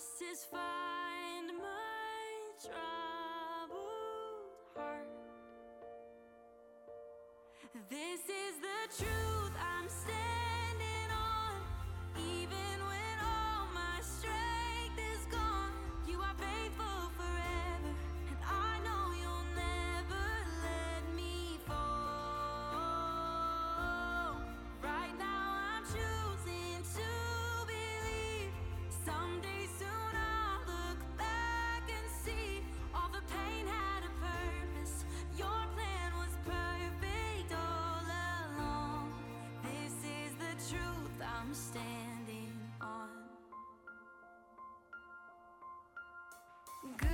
justice find my troubled heart? This is the truth I'm saying. I'm standing on. Good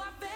I've been.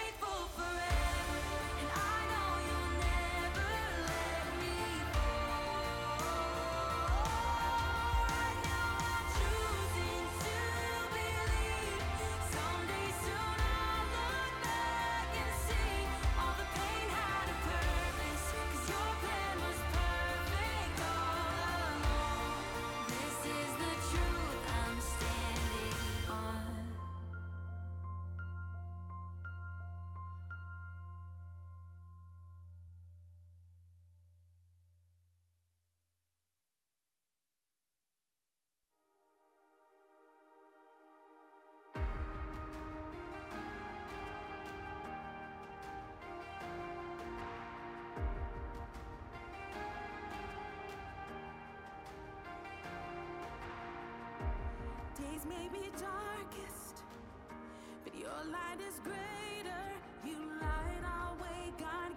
days may be darkest, but your light is greater. You light our way, God.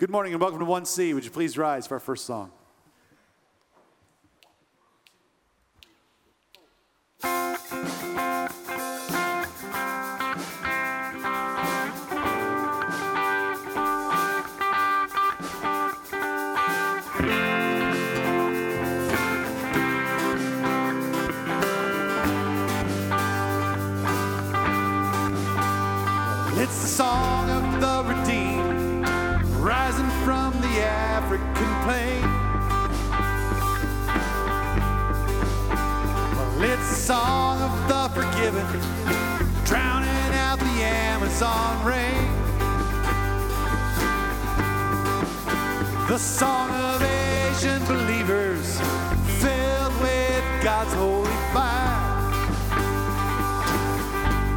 Good morning and welcome to 1C. Would you please rise for our first song? The song of Asian believers, filled with God's holy fire.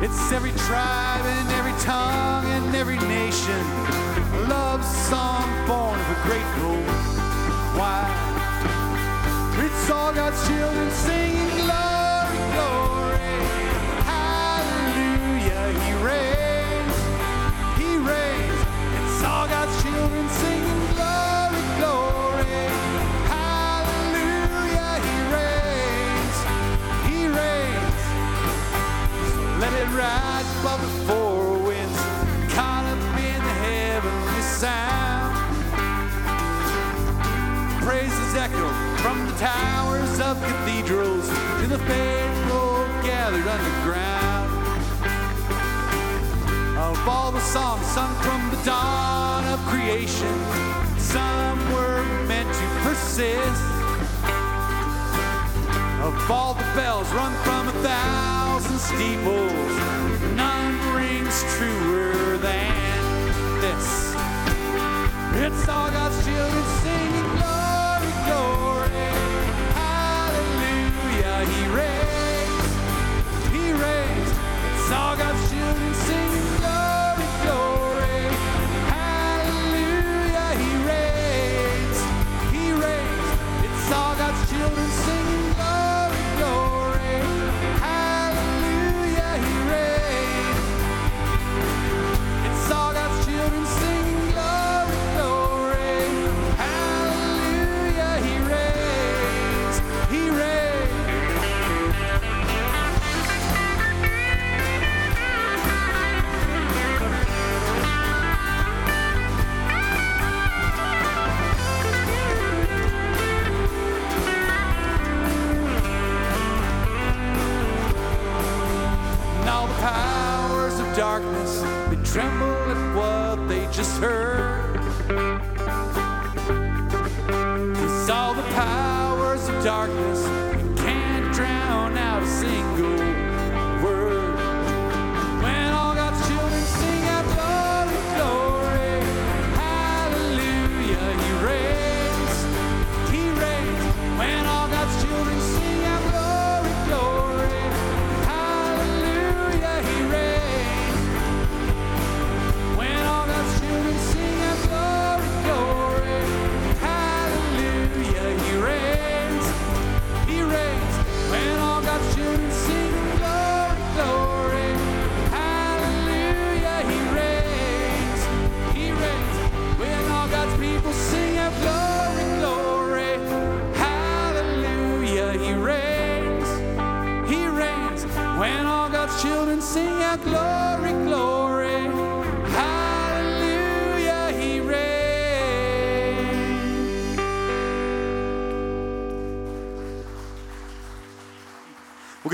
It's every tribe and every tongue and every nation. A love song born of a grateful why? It's all God's children singing glory, glory. Hallelujah, He reigns. He reigns. It's all God's children singing towers of cathedrals to the faithful gathered underground. Of all the songs sung from the dawn of creation, some were meant to persist. Of all the bells rung from a thousand steeples, none rings truer than this. It's all God's children singing He reigns, He reigns. It's all God's children singing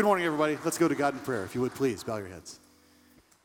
morning, everybody. Let's go to God in prayer. If you would please, bow your heads.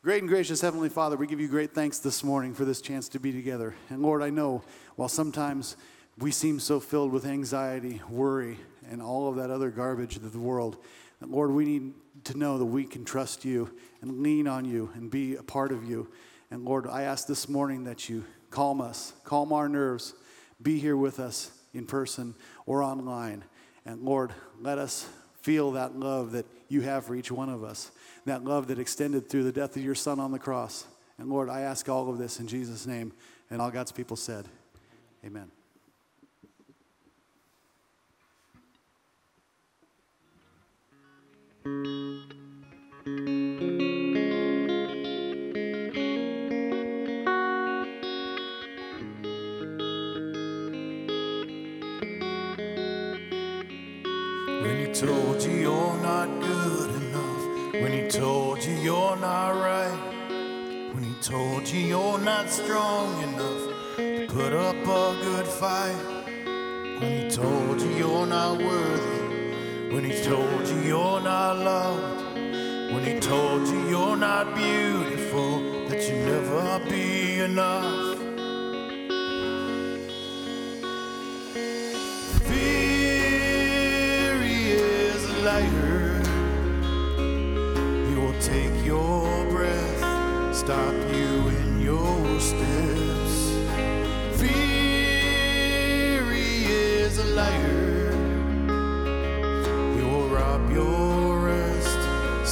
Great and gracious Heavenly Father, we give you great thanks this morning for this chance to be together. And Lord, I know while sometimes we seem so filled with anxiety, worry, and all of that other garbage of the world, that Lord, we need to know that we can trust you and lean on you and be a part of you. And Lord, I ask this morning that you calm us, calm our nerves, be here with us in person or online. And Lord, let us feel that love that you have for each one of us, that love that extended through the death of your Son on the cross. And Lord, I ask all of this in Jesus' name. And all God's people said, Amen. Told you you're not good enough. When he told you you're not right. When he told you you're not strong enough to put up a good fight. When he told you you're not worthy. When he told you you're not loved. When he told you you're not beautiful, that you never be enough. Liar. He will take your breath, stop you in your steps. Fear he is a liar. He will rob your rest,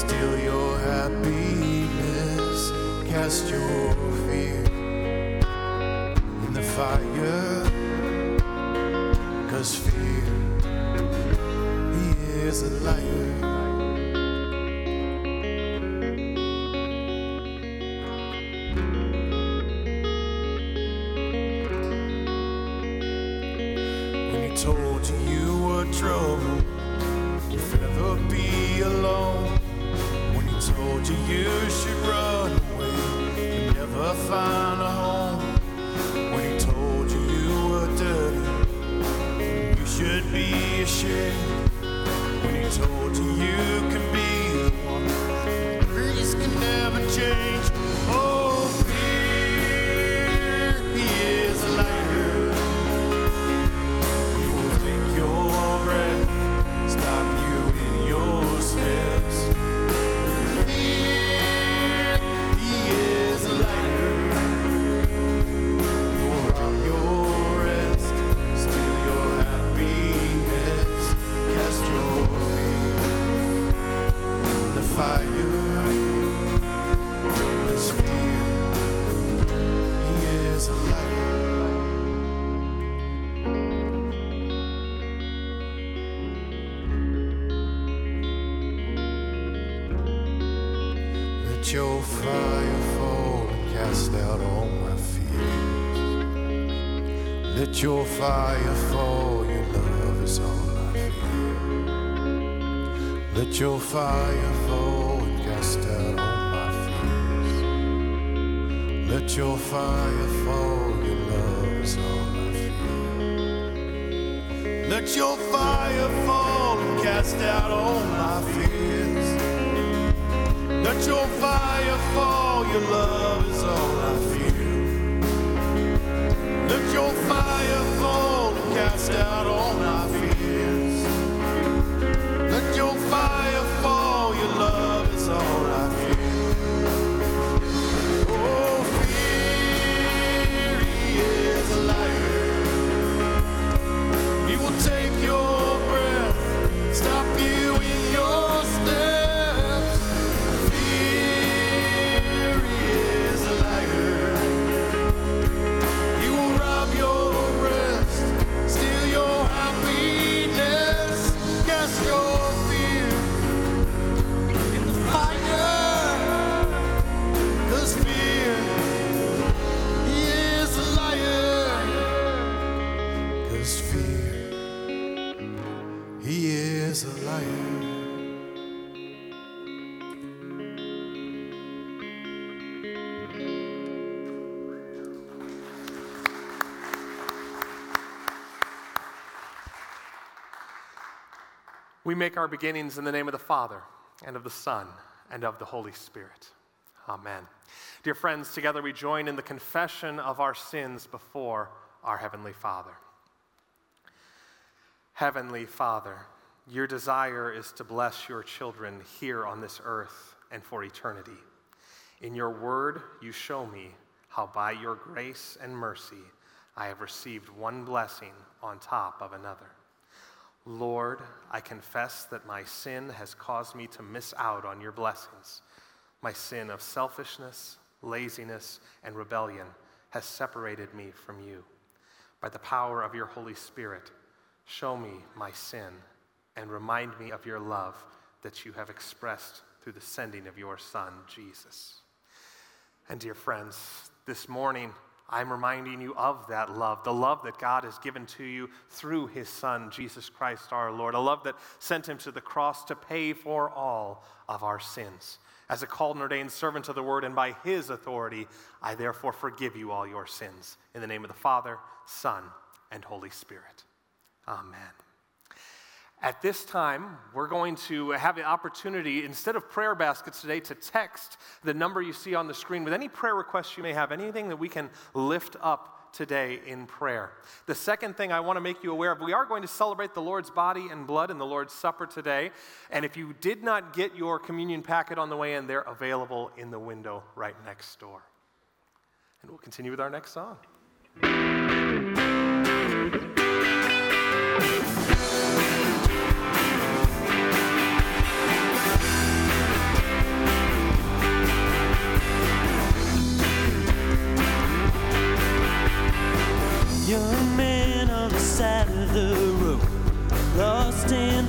steal your happiness, cast your fear in the fire. Cause fear, is a liar. When he told you you were trouble, you'd never be alone. When he told you you should run away, you'd never find a home. When he told you you were dirty, you should be ashamed. Let your fire fall, your love all I fear. Let your fire fall and cast out all my fears. Let your fire fall, your love is all I feel. Let your fire fall and cast out all my make our beginnings in the name of the Father, and of the Son, and of the Holy Spirit. Amen. Dear friends, together we join in the confession of our sins before our Heavenly Father. Heavenly Father, your desire is to bless your children here on this earth and for eternity. In your word, you show me how by your grace and mercy I have received one blessing on top of another. Lord, I confess that my sin has caused me to miss out on your blessings. My sin of selfishness, laziness, and rebellion has separated me from you. By the power of your Holy Spirit, show me my sin and remind me of your love that you have expressed through the sending of your Son, Jesus. And dear friends, this morning I'm reminding you of that love, the love that God has given to you through his Son, Jesus Christ our Lord, a love that sent him to the cross to pay for all of our sins. As a called and ordained servant of the word, and by his authority, I therefore forgive you all your sins. In the name of the Father, Son, and Holy Spirit. Amen. At this time, we're going to have the opportunity, instead of prayer baskets today, to text the number you see on the screen with any prayer requests you may have, anything that we can lift up today in prayer. The second thing I want to make you aware of we are going to celebrate the Lord's body and blood in the Lord's Supper today. And if you did not get your communion packet on the way in, they're available in the window right next door. And we'll continue with our next song. Young man on the side of the road, lost and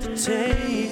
to take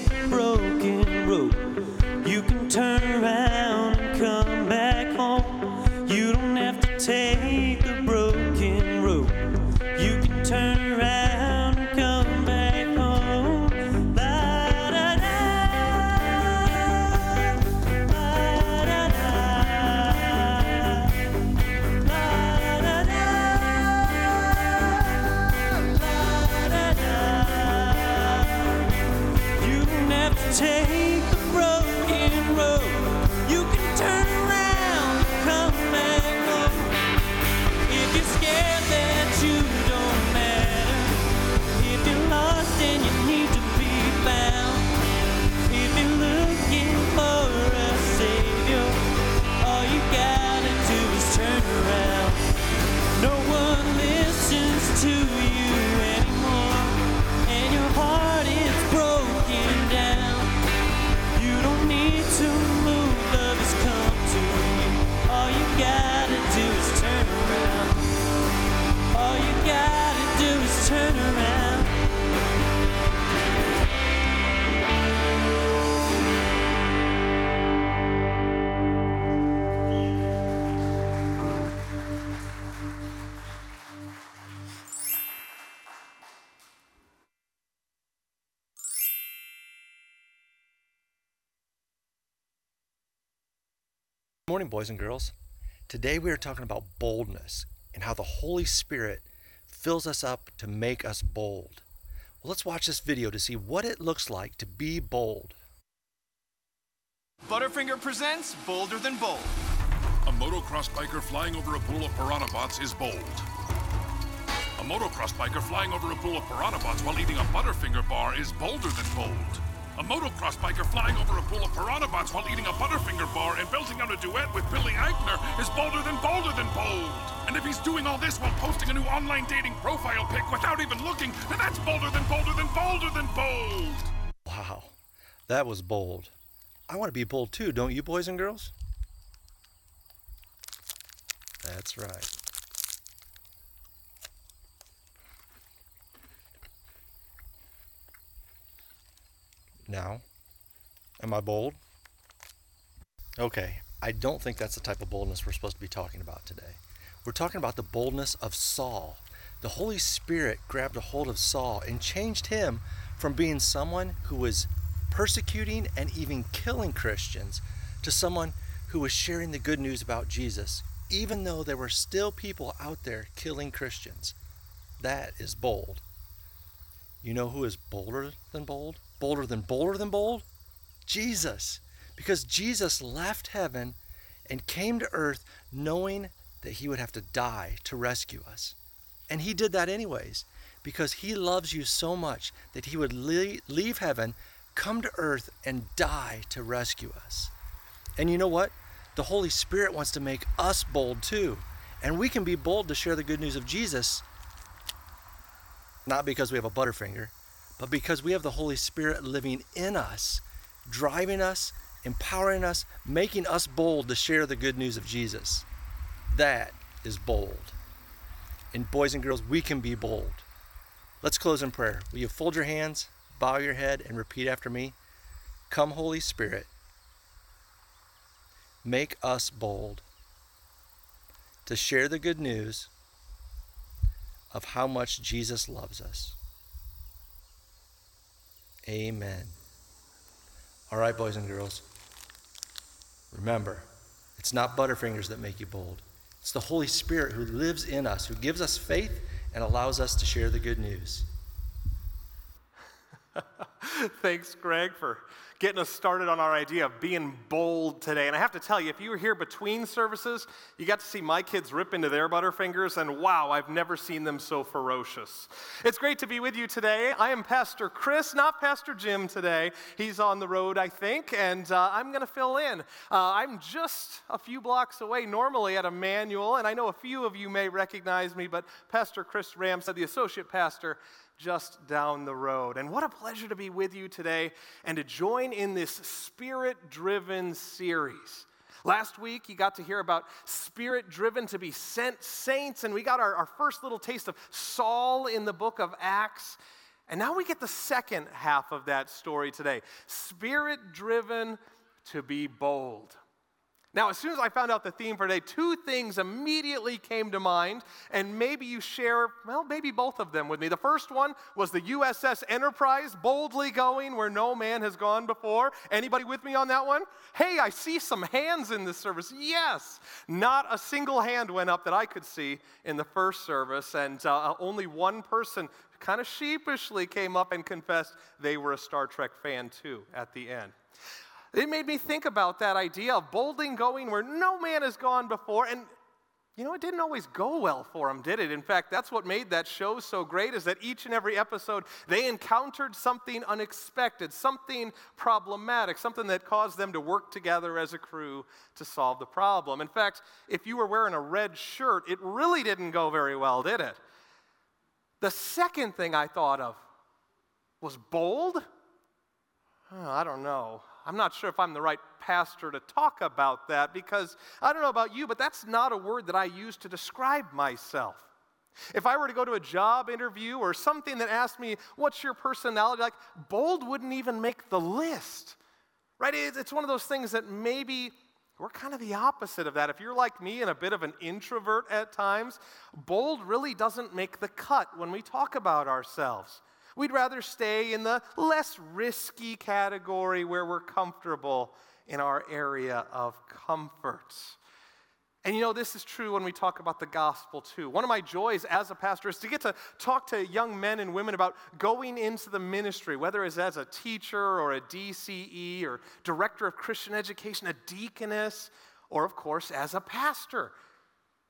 Morning, boys and girls. Today we are talking about boldness and how the Holy Spirit fills us up to make us bold. Well, let's watch this video to see what it looks like to be bold. Butterfinger presents Bolder Than Bold. A motocross biker flying over a pool of piranha bots is bold. A motocross biker flying over a pool of piranha bots while eating a Butterfinger bar is bolder than bold. A motocross biker flying over a pool of piranha bots while eating a Butterfinger bar and belting out a duet with Billy Eichner is bolder than bolder than bold. And if he's doing all this while posting a new online dating profile pic without even looking, then that's bolder than bolder than bolder than bold. Wow, that was bold. I want to be bold too, don't you, boys and girls? That's right. Now, am I bold? Okay, I don't think that's the type of boldness we're supposed to be talking about today. We're talking about the boldness of Saul. The Holy Spirit grabbed a hold of Saul and changed him from being someone who was persecuting and even killing Christians to someone who was sharing the good news about Jesus, even though there were still people out there killing Christians. That is bold. You know who is bolder than bold? Bolder than bolder than bold? Jesus. Because Jesus left heaven and came to earth knowing that he would have to die to rescue us. And he did that anyways because he loves you so much that he would leave heaven, come to earth, and die to rescue us. And you know what? The Holy Spirit wants to make us bold too. And we can be bold to share the good news of Jesus, not because we have a butterfinger, but because we have the Holy Spirit living in us, driving us, empowering us, making us bold to share the good news of Jesus. That is bold. And boys and girls, we can be bold. Let's close in prayer. Will you fold your hands, bow your head, and repeat after me? Come, Holy Spirit, make us bold to share the good news of how much Jesus loves us. Amen. All right, boys and girls. Remember, it's not Butterfingers that make you bold. It's the Holy Spirit who lives in us, who gives us faith and allows us to share the good news. Thanks, Greg, for getting us started on our idea of being bold today. And I have to tell you, if you were here between services, you got to see my kids rip into their Butterfingers, and wow, I've never seen them so ferocious. It's great to be with you today. I am Pastor Chris, not Pastor Jim today. He's on the road, I think, and uh, I'm going to fill in. Uh, I'm just a few blocks away normally at Emmanuel, and I know a few of you may recognize me, but Pastor Chris Ramsey, the associate pastor, just down the road. And what a pleasure to be with you today and to join in this spirit driven series. Last week, you got to hear about spirit driven to be sent saints, and we got our, our first little taste of Saul in the book of Acts. And now we get the second half of that story today spirit driven to be bold. Now, as soon as I found out the theme for today, two things immediately came to mind, and maybe you share, well, maybe both of them with me. The first one was the USS Enterprise boldly going where no man has gone before. Anybody with me on that one? Hey, I see some hands in this service. Yes, not a single hand went up that I could see in the first service, and uh, only one person kind of sheepishly came up and confessed they were a Star Trek fan too at the end. It made me think about that idea of bolding going where no man has gone before. And you know, it didn't always go well for them, did it? In fact, that's what made that show so great is that each and every episode they encountered something unexpected, something problematic, something that caused them to work together as a crew to solve the problem. In fact, if you were wearing a red shirt, it really didn't go very well, did it? The second thing I thought of was bold. Oh, I don't know. I'm not sure if I'm the right pastor to talk about that because I don't know about you, but that's not a word that I use to describe myself. If I were to go to a job interview or something that asked me, What's your personality like? bold wouldn't even make the list, right? It's one of those things that maybe we're kind of the opposite of that. If you're like me and a bit of an introvert at times, bold really doesn't make the cut when we talk about ourselves. We'd rather stay in the less risky category where we're comfortable in our area of comfort. And you know, this is true when we talk about the gospel too. One of my joys as a pastor is to get to talk to young men and women about going into the ministry, whether it's as a teacher or a DCE or director of Christian education, a deaconess, or of course as a pastor.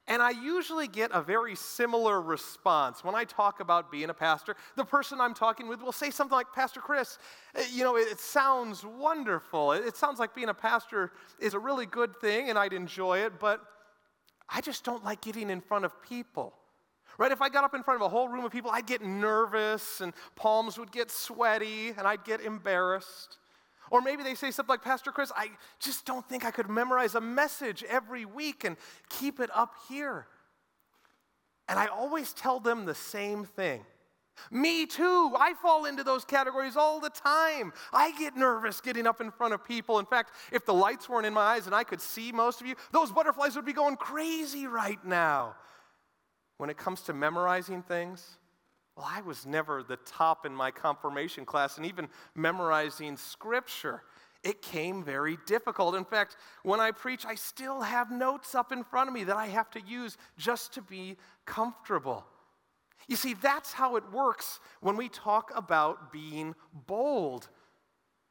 And I usually get a very similar response when I talk about being a pastor. The person I'm talking with will say something like, Pastor Chris, eh, you know, it, sounds wonderful. It sounds like being a pastor is a really good thing and I'd enjoy it, but I just don't like getting in front of people. Right? If I got up in front of a whole room of people, I'd get nervous and palms would get sweaty and I'd get embarrassed. Or maybe they say something like, Pastor Chris, I just don't think I could memorize a message every week and keep it up here. And I always tell them the same thing. Me too. I fall into those categories all the time. I get nervous getting up in front of people. In fact, if the lights weren't in my eyes and I could see most of you, those butterflies would be going crazy right now. When it comes to memorizing things, well, I was never the top in my confirmation class, and even memorizing scripture, it came very difficult. In fact, when I preach, I still have notes up in front of me that I have to use just to be comfortable. You see, that's how it works when we talk about being bold.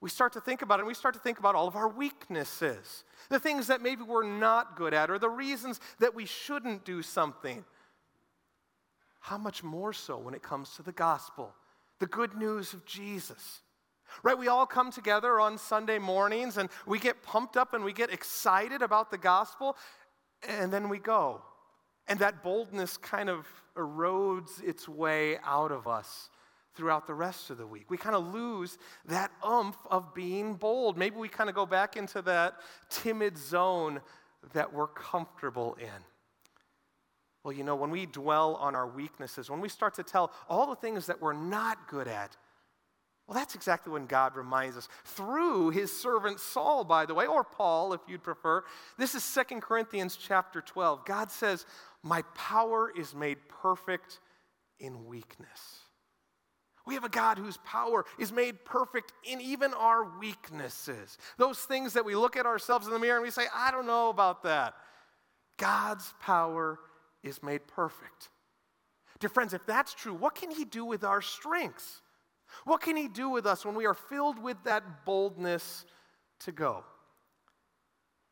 We start to think about it, and we start to think about all of our weaknesses, the things that maybe we're not good at, or the reasons that we shouldn't do something. How much more so when it comes to the gospel, the good news of Jesus? Right? We all come together on Sunday mornings and we get pumped up and we get excited about the gospel, and then we go. And that boldness kind of erodes its way out of us throughout the rest of the week. We kind of lose that umph of being bold. Maybe we kind of go back into that timid zone that we're comfortable in. Well, you know, when we dwell on our weaknesses, when we start to tell all the things that we're not good at, well, that's exactly when God reminds us through his servant Saul, by the way, or Paul, if you'd prefer. This is Second Corinthians chapter 12. God says, My power is made perfect in weakness. We have a God whose power is made perfect in even our weaknesses. Those things that we look at ourselves in the mirror and we say, I don't know about that. God's power is made perfect. Dear friends, if that's true, what can He do with our strengths? What can He do with us when we are filled with that boldness to go?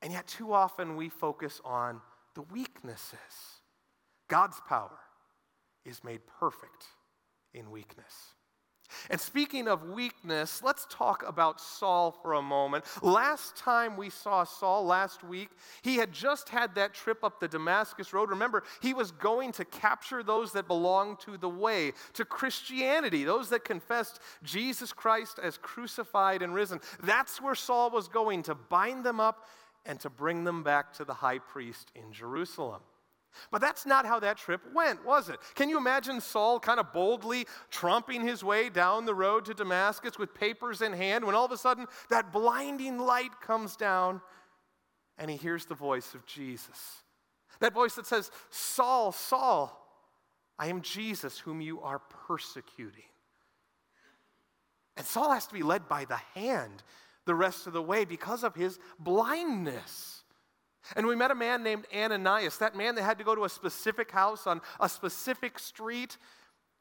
And yet, too often, we focus on the weaknesses. God's power is made perfect in weakness. And speaking of weakness, let's talk about Saul for a moment. Last time we saw Saul, last week, he had just had that trip up the Damascus Road. Remember, he was going to capture those that belonged to the way, to Christianity, those that confessed Jesus Christ as crucified and risen. That's where Saul was going to bind them up and to bring them back to the high priest in Jerusalem. But that's not how that trip went, was it? Can you imagine Saul kind of boldly tromping his way down the road to Damascus with papers in hand when all of a sudden that blinding light comes down and he hears the voice of Jesus? That voice that says, Saul, Saul, I am Jesus whom you are persecuting. And Saul has to be led by the hand the rest of the way because of his blindness. And we met a man named Ananias, that man that had to go to a specific house on a specific street,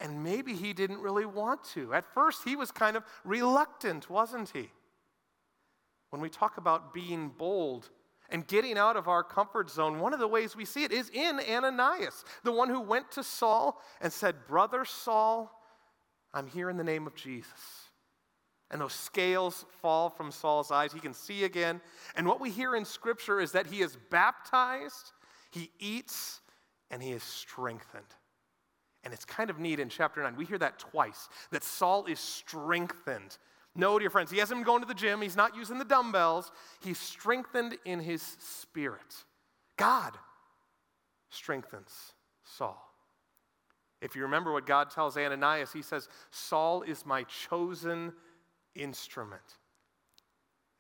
and maybe he didn't really want to. At first, he was kind of reluctant, wasn't he? When we talk about being bold and getting out of our comfort zone, one of the ways we see it is in Ananias, the one who went to Saul and said, Brother Saul, I'm here in the name of Jesus and those scales fall from Saul's eyes. He can see again. And what we hear in Scripture is that he is baptized, he eats, and he is strengthened. And it's kind of neat in chapter 9. We hear that twice that Saul is strengthened. No, dear friends, he hasn't been going to the gym, he's not using the dumbbells. He's strengthened in his spirit. God strengthens Saul. If you remember what God tells Ananias, he says, Saul is my chosen instrument.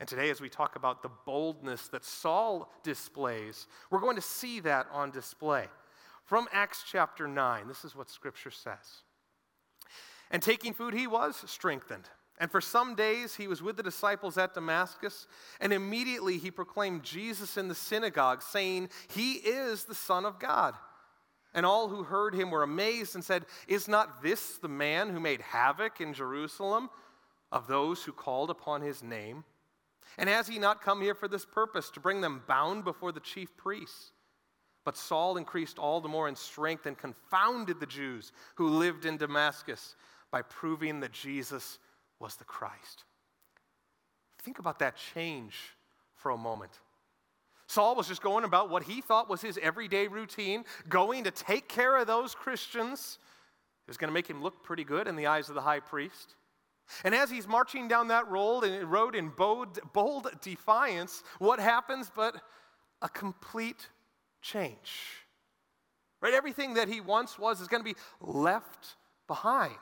And today, as we talk about the boldness that Saul displays, we're going to see that on display. From Acts chapter 9, this is what Scripture says. And taking food, he was strengthened. And for some days he was with the disciples at Damascus, and immediately he proclaimed Jesus in the synagogue, saying, He is the Son of God. And all who heard him were amazed and said, Is not this the man who made havoc in Jerusalem of those who called upon his name? And has he not come here for this purpose, to bring them bound before the chief priests? But Saul increased all the more in strength and confounded the Jews who lived in Damascus by proving that Jesus was the Christ. Think about that change for a moment. Saul was just going about what he thought was his everyday routine, going to take care of those Christians. It was going to make him look pretty good in the eyes of the high priest. And as he's marching down that road in bold, bold defiance, what happens but a complete change? Right? Everything that he once was is going to be left behind.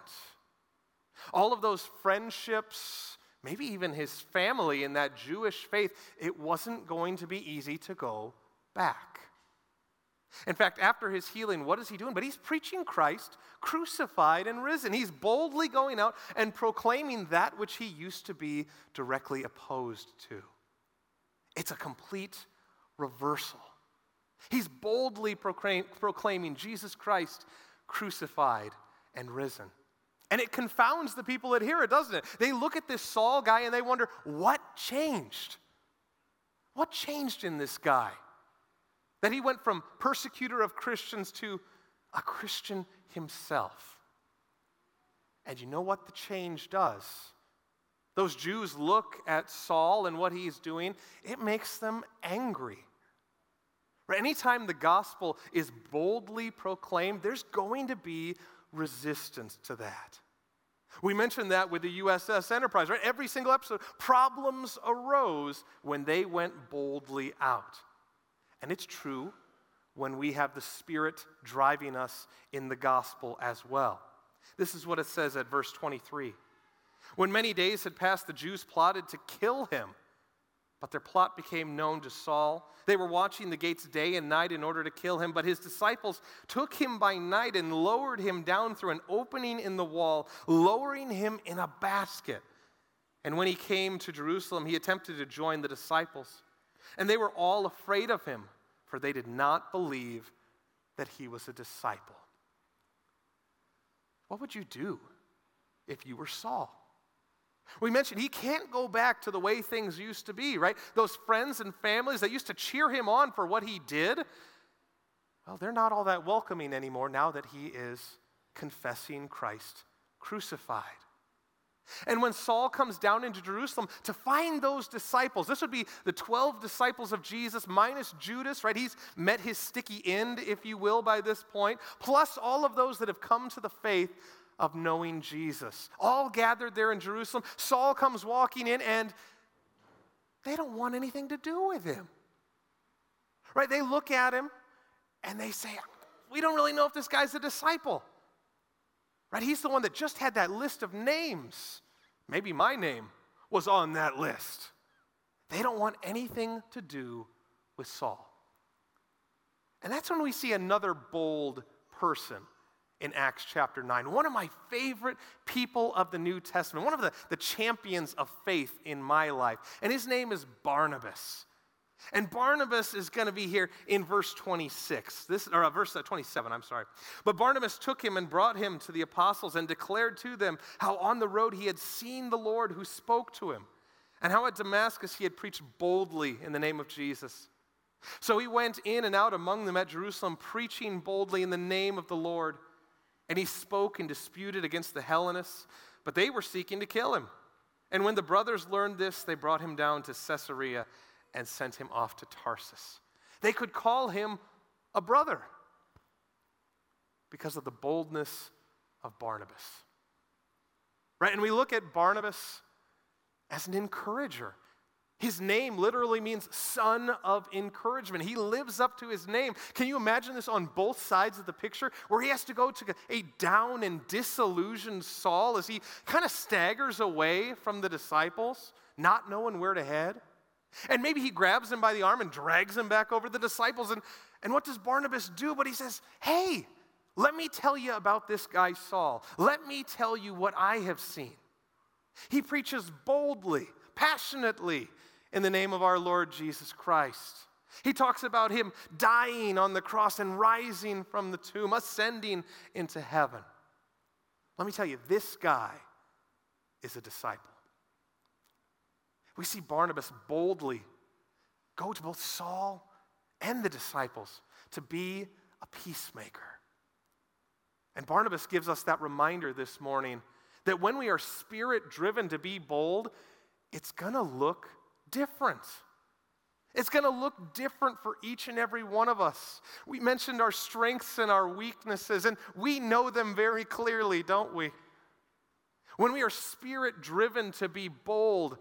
All of those friendships, maybe even his family in that Jewish faith, it wasn't going to be easy to go back. In fact, after his healing, what is he doing? But he's preaching Christ crucified and risen. He's boldly going out and proclaiming that which he used to be directly opposed to. It's a complete reversal. He's boldly proclaim, proclaiming Jesus Christ crucified and risen. And it confounds the people that hear it, doesn't it? They look at this Saul guy and they wonder, what changed? What changed in this guy? That he went from persecutor of Christians to a Christian himself. And you know what the change does? Those Jews look at Saul and what he's doing, it makes them angry. Anytime the gospel is boldly proclaimed, there's going to be resistance to that. We mentioned that with the USS Enterprise, right? Every single episode, problems arose when they went boldly out. And it's true when we have the Spirit driving us in the gospel as well. This is what it says at verse 23. When many days had passed, the Jews plotted to kill him. But their plot became known to Saul. They were watching the gates day and night in order to kill him, but his disciples took him by night and lowered him down through an opening in the wall, lowering him in a basket. And when he came to Jerusalem, he attempted to join the disciples. And they were all afraid of him, for they did not believe that he was a disciple. What would you do if you were Saul? We mentioned he can't go back to the way things used to be, right? Those friends and families that used to cheer him on for what he did, well, they're not all that welcoming anymore now that he is confessing Christ crucified. And when Saul comes down into Jerusalem to find those disciples, this would be the 12 disciples of Jesus minus Judas, right? He's met his sticky end, if you will, by this point, plus all of those that have come to the faith of knowing Jesus. All gathered there in Jerusalem. Saul comes walking in, and they don't want anything to do with him. Right? They look at him and they say, We don't really know if this guy's a disciple. Right? He's the one that just had that list of names. Maybe my name was on that list. They don't want anything to do with Saul. And that's when we see another bold person in Acts chapter 9. One of my favorite people of the New Testament, one of the, the champions of faith in my life. And his name is Barnabas. And Barnabas is going to be here in verse 26, this, or uh, verse 27, I'm sorry. But Barnabas took him and brought him to the apostles and declared to them how on the road he had seen the Lord who spoke to him, and how at Damascus he had preached boldly in the name of Jesus. So he went in and out among them at Jerusalem, preaching boldly in the name of the Lord. And he spoke and disputed against the Hellenists, but they were seeking to kill him. And when the brothers learned this, they brought him down to Caesarea and sent him off to Tarsus. They could call him a brother because of the boldness of Barnabas. Right? And we look at Barnabas as an encourager. His name literally means son of encouragement. He lives up to his name. Can you imagine this on both sides of the picture where he has to go to a down and disillusioned Saul as he kind of staggers away from the disciples, not knowing where to head? And maybe he grabs him by the arm and drags him back over the disciples. And, and what does Barnabas do? But he says, Hey, let me tell you about this guy Saul. Let me tell you what I have seen. He preaches boldly, passionately in the name of our Lord Jesus Christ. He talks about him dying on the cross and rising from the tomb, ascending into heaven. Let me tell you, this guy is a disciple. We see Barnabas boldly go to both Saul and the disciples to be a peacemaker. And Barnabas gives us that reminder this morning that when we are spirit driven to be bold, it's going to look different. It's going to look different for each and every one of us. We mentioned our strengths and our weaknesses, and we know them very clearly, don't we? When we are spirit driven to be bold,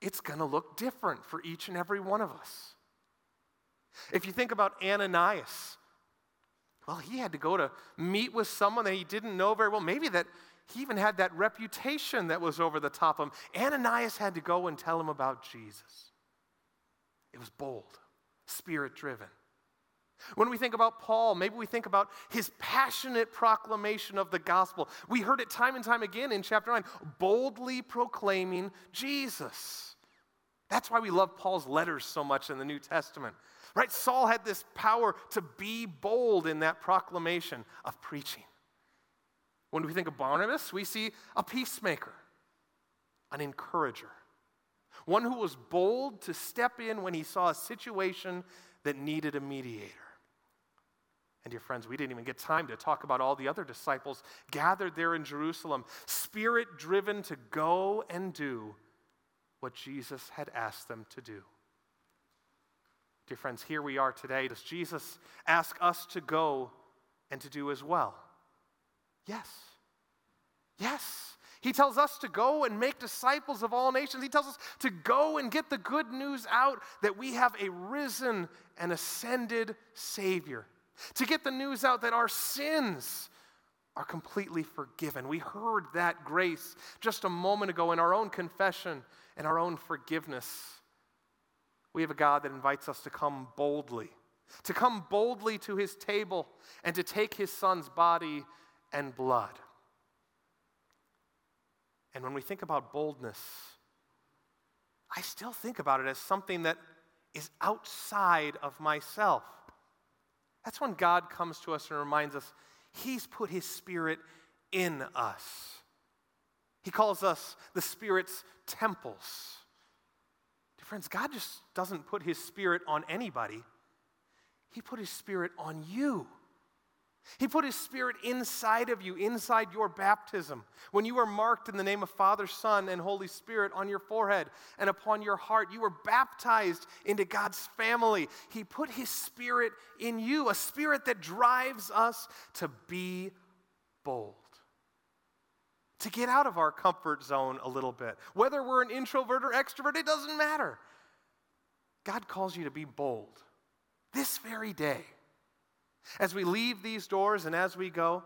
it's going to look different for each and every one of us. If you think about Ananias, well, he had to go to meet with someone that he didn't know very well. Maybe that he even had that reputation that was over the top of him. Ananias had to go and tell him about Jesus. It was bold, spirit driven. When we think about Paul, maybe we think about his passionate proclamation of the gospel. We heard it time and time again in chapter 9 boldly proclaiming Jesus. That's why we love Paul's letters so much in the New Testament. Right? Saul had this power to be bold in that proclamation of preaching. When we think of Barnabas, we see a peacemaker, an encourager, one who was bold to step in when he saw a situation that needed a mediator. And dear friends, we didn't even get time to talk about all the other disciples gathered there in Jerusalem, spirit driven to go and do what Jesus had asked them to do. Dear friends, here we are today. Does Jesus ask us to go and to do as well? Yes. Yes. He tells us to go and make disciples of all nations. He tells us to go and get the good news out that we have a risen and ascended Savior. To get the news out that our sins are completely forgiven. We heard that grace just a moment ago in our own confession and our own forgiveness. We have a God that invites us to come boldly, to come boldly to his table and to take his son's body and blood. And when we think about boldness, I still think about it as something that is outside of myself. That's when God comes to us and reminds us He's put His Spirit in us. He calls us the Spirit's temples. Dear friends, God just doesn't put His Spirit on anybody, He put His Spirit on you. He put His Spirit inside of you, inside your baptism. When you were marked in the name of Father, Son, and Holy Spirit on your forehead and upon your heart, you were baptized into God's family. He put His Spirit in you, a spirit that drives us to be bold. To get out of our comfort zone a little bit. Whether we're an introvert or extrovert, it doesn't matter. God calls you to be bold this very day. As we leave these doors and as we go,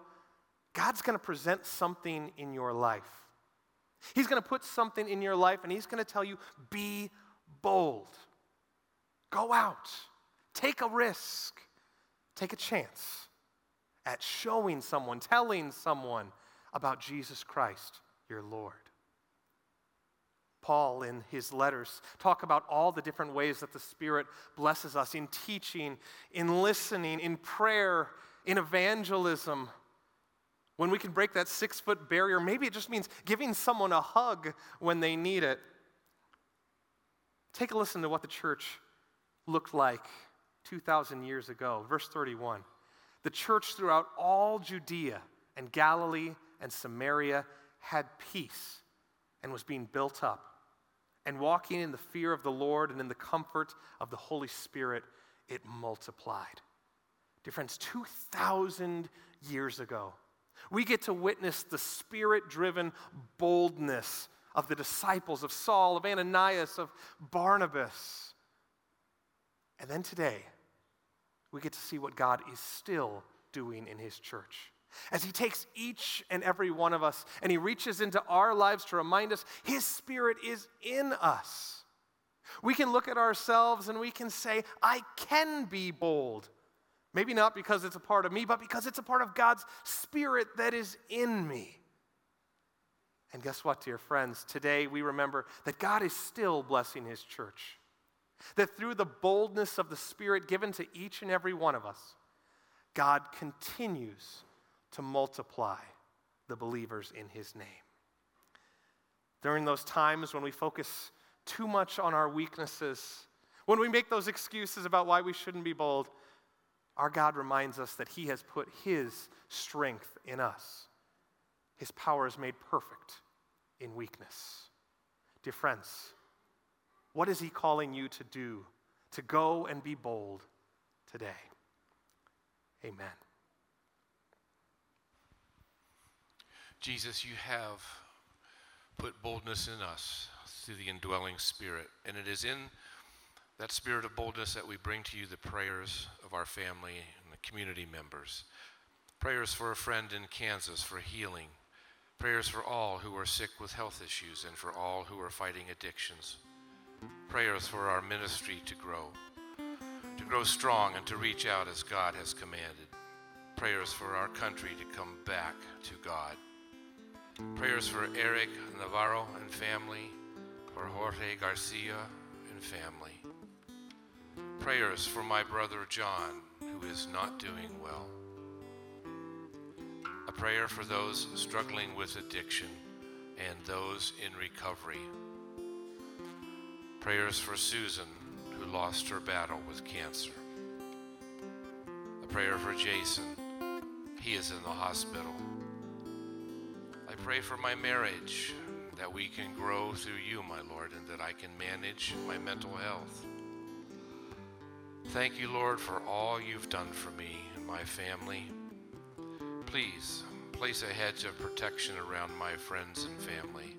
God's going to present something in your life. He's going to put something in your life and He's going to tell you, be bold. Go out. Take a risk. Take a chance at showing someone, telling someone about Jesus Christ, your Lord. Paul, in his letters, talk about all the different ways that the Spirit blesses us in teaching, in listening, in prayer, in evangelism. When we can break that six foot barrier, maybe it just means giving someone a hug when they need it. Take a listen to what the church looked like 2,000 years ago. Verse 31. The church throughout all Judea and Galilee and Samaria had peace and was being built up and walking in the fear of the Lord and in the comfort of the Holy Spirit, it multiplied. Dear friends, 2,000 years ago, we get to witness the spirit driven boldness of the disciples of Saul, of Ananias, of Barnabas. And then today, we get to see what God is still doing in his church. As he takes each and every one of us and he reaches into our lives to remind us his spirit is in us. We can look at ourselves and we can say, I can be bold. Maybe not because it's a part of me, but because it's a part of God's spirit that is in me. And guess what, dear friends? Today we remember that God is still blessing his church. That through the boldness of the Spirit given to each and every one of us, God continues to multiply the believers in his name. During those times when we focus too much on our weaknesses, when we make those excuses about why we shouldn't be bold, our God reminds us that he has put his strength in us. His power is made perfect in weakness. Dear friends, what is he calling you to do to go and be bold today? Amen. Jesus, you have put boldness in us through the indwelling spirit. And it is in that spirit of boldness that we bring to you the prayers of our family and the community members. Prayers for a friend in Kansas for healing. Prayers for all who are sick with health issues and for all who are fighting addictions. Prayers for our ministry to grow, to grow strong and to reach out as God has commanded. Prayers for our country to come back to God. Prayers for Eric Navarro and family, for Jorge Garcia and family. Prayers for my brother John, who is not doing well. A prayer for those struggling with addiction and those in recovery. Prayers for Susan, who lost her battle with cancer. A prayer for Jason. He is in the hospital. Pray for my marriage, that we can grow through you, my Lord, and that I can manage my mental health. Thank you, Lord, for all you've done for me and my family. Please place a hedge of protection around my friends and family.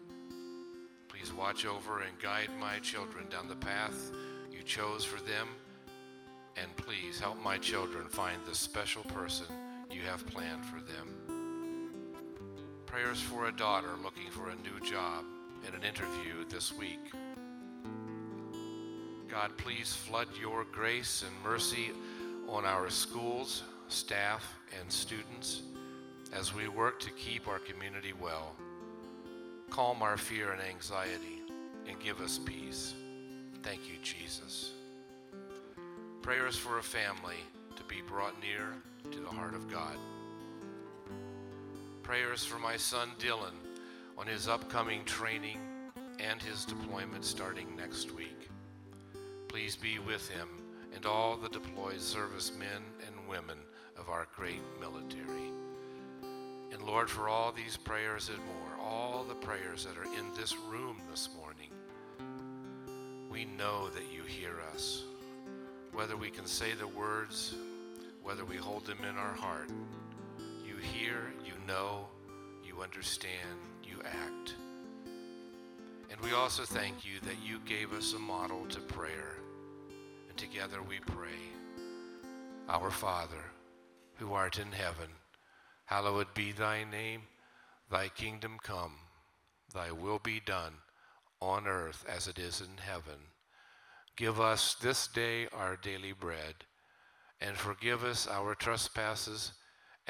Please watch over and guide my children down the path you chose for them. And please help my children find the special person you have planned for them prayers for a daughter looking for a new job and an interview this week. God, please flood your grace and mercy on our schools, staff, and students as we work to keep our community well. Calm our fear and anxiety and give us peace. Thank you, Jesus. Prayers for a family to be brought near to the heart of God prayers for my son Dylan on his upcoming training and his deployment starting next week. Please be with him and all the deployed servicemen and women of our great military. And Lord, for all these prayers and more, all the prayers that are in this room this morning, we know that you hear us. Whether we can say the words, whether we hold them in our heart, hear, you know, you understand, you act. And we also thank you that you gave us a model to prayer. And together we pray Our Father, who art in heaven, hallowed be thy name. Thy kingdom come, thy will be done on earth as it is in heaven. Give us this day our daily bread, and forgive us our trespasses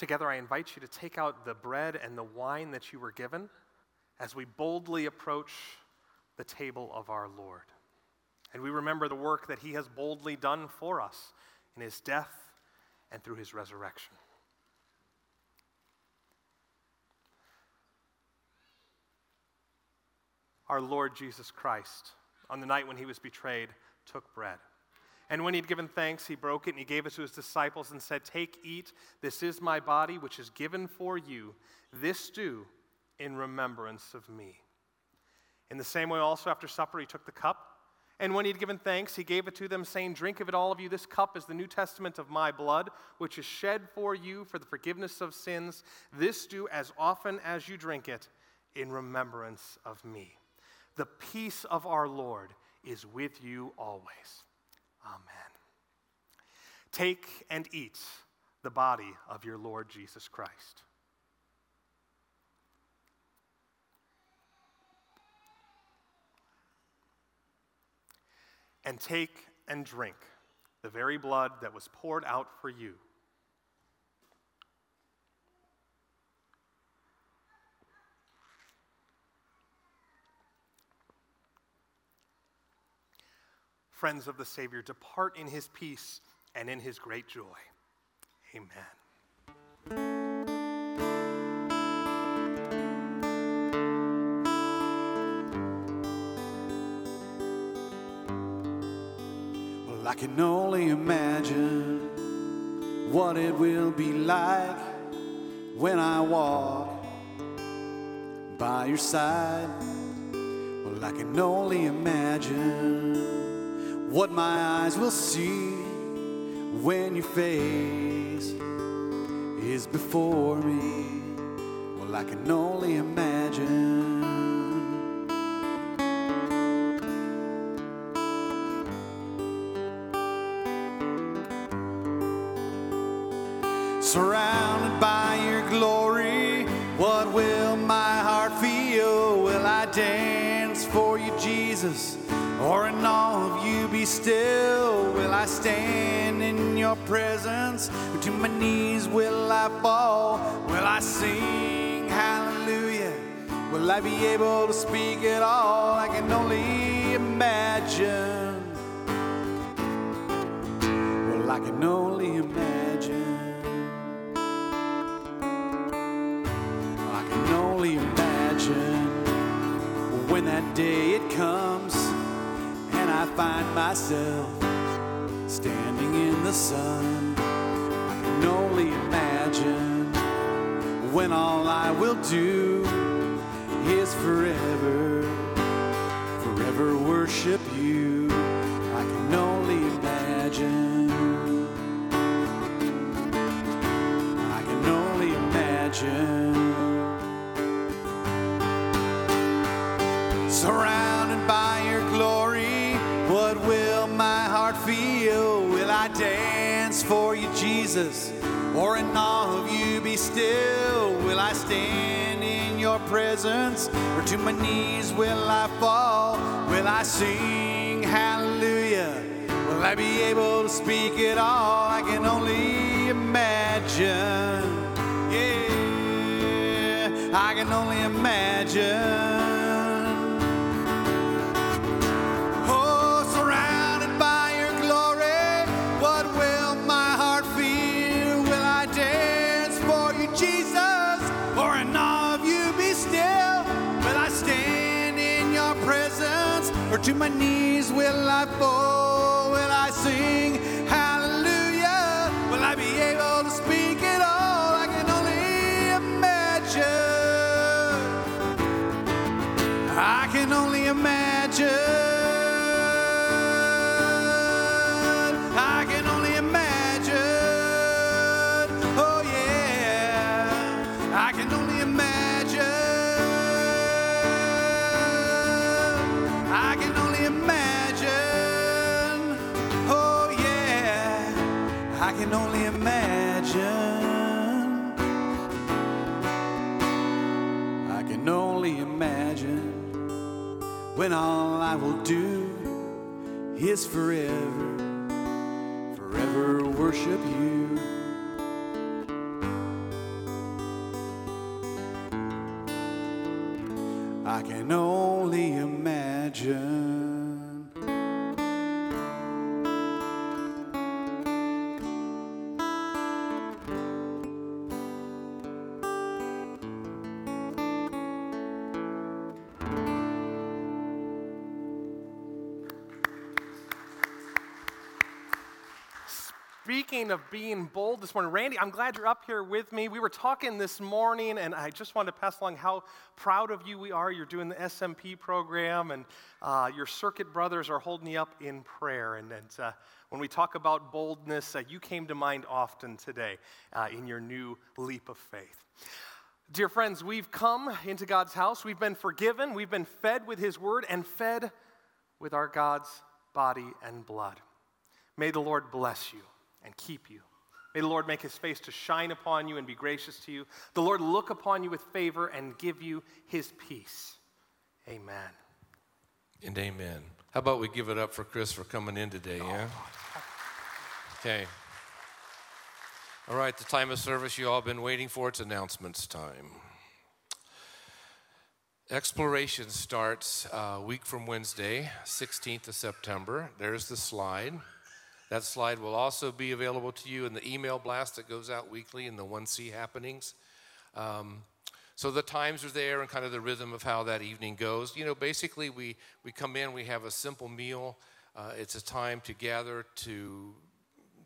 Together, I invite you to take out the bread and the wine that you were given as we boldly approach the table of our Lord. And we remember the work that he has boldly done for us in his death and through his resurrection. Our Lord Jesus Christ, on the night when he was betrayed, took bread. And when he'd given thanks, he broke it and he gave it to his disciples and said, Take, eat. This is my body, which is given for you. This do in remembrance of me. In the same way, also after supper, he took the cup. And when he had given thanks, he gave it to them, saying, Drink of it, all of you. This cup is the New Testament of my blood, which is shed for you for the forgiveness of sins. This do as often as you drink it in remembrance of me. The peace of our Lord is with you always. Amen. Take and eat the body of your Lord Jesus Christ. and take and drink the very blood that was poured out for you. Friends of the Savior, depart in his peace and in his great joy. Amen. Well, I can only imagine what it will be like when I walk by your side. Well, I can only imagine what my eyes will see when your face is before me. Well, I can only imagine. Still? Will I stand in your presence? To my knees will I fall? Will I sing hallelujah? Will I be able to speak at all? I can only imagine. Well, I can only imagine. I can only imagine when that day it comes find myself standing in the sun. I can only imagine when all I will do is forever, forever worship you. Jesus? Or in awe of you be still? Will I stand in your presence? Or to my knees will I fall? Will I sing hallelujah? Will I be able to speak at all? I can only imagine. Yeah, I can only imagine. When all I will do is forever, forever worship you. I can only imagine. Of being bold this morning, Randy, I'm glad you're up here with me. We were talking this morning, and I just wanted to pass along how proud of you we are. You're doing the SMP program, and uh, your circuit brothers are holding you up in prayer. And, and uh, when we talk about boldness, uh, you came to mind often today uh, in your new leap of faith. Dear friends, we've come into God's house. We've been forgiven. We've been fed with His word and fed with our God's body and blood. May the Lord bless you and keep you. May the Lord make his face to shine upon you and be gracious to you. The Lord look upon you with favor and give you his peace. Amen. And amen. How about we give it up for Chris for coming in today, yeah? Oh, okay. All right, the time of service you all been waiting for. It's announcements time. Exploration starts a week from Wednesday, 16th of September. There's the slide. That slide will also be available to you in the email blast that goes out weekly in the 1C happenings. Um, so the times are there and kind of the rhythm of how that evening goes. You know, basically, we, we come in, we have a simple meal. Uh, it's a time to gather, to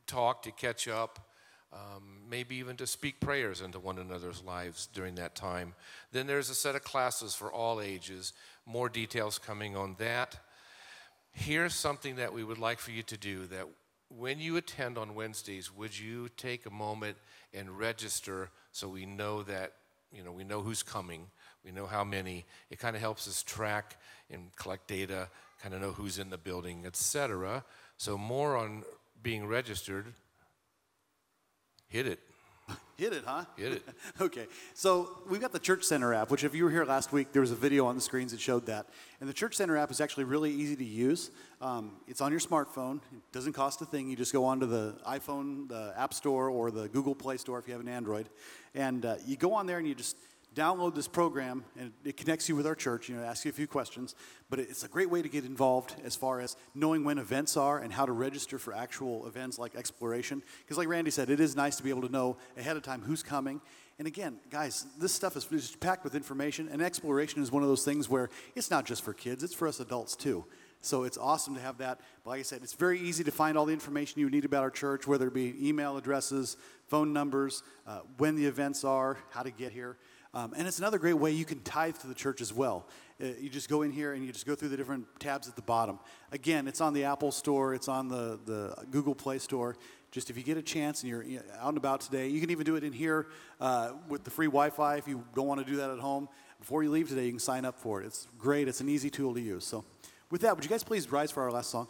talk, to catch up, um, maybe even to speak prayers into one another's lives during that time. Then there's a set of classes for all ages. More details coming on that. Here's something that we would like for you to do that when you attend on Wednesdays, would you take a moment and register so we know that, you know, we know who's coming, we know how many. It kind of helps us track and collect data, kind of know who's in the building, etc. So more on being registered. Hit it. Hit it, huh? Hit it. okay, so we've got the Church Center app, which if you were here last week, there was a video on the screens that showed that. And the Church Center app is actually really easy to use. Um, it's on your smartphone. It doesn't cost a thing. You just go onto the iPhone, the App Store, or the Google Play Store if you have an Android, and uh, you go on there and you just download this program and it connects you with our church you know asks you a few questions but it's a great way to get involved as far as knowing when events are and how to register for actual events like exploration because like randy said it is nice to be able to know ahead of time who's coming and again guys this stuff is just packed with information and exploration is one of those things where it's not just for kids it's for us adults too so it's awesome to have that. But like I said, it's very easy to find all the information you need about our church, whether it be email addresses, phone numbers, uh, when the events are, how to get here. Um, and it's another great way you can tithe to the church as well. Uh, you just go in here and you just go through the different tabs at the bottom. Again, it's on the Apple Store, it's on the, the Google Play Store. Just if you get a chance and you're out and about today, you can even do it in here uh, with the free Wi Fi if you don't want to do that at home. Before you leave today, you can sign up for it. It's great, it's an easy tool to use. So, with that, would you guys please rise for our last song?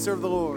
Serve the Lord.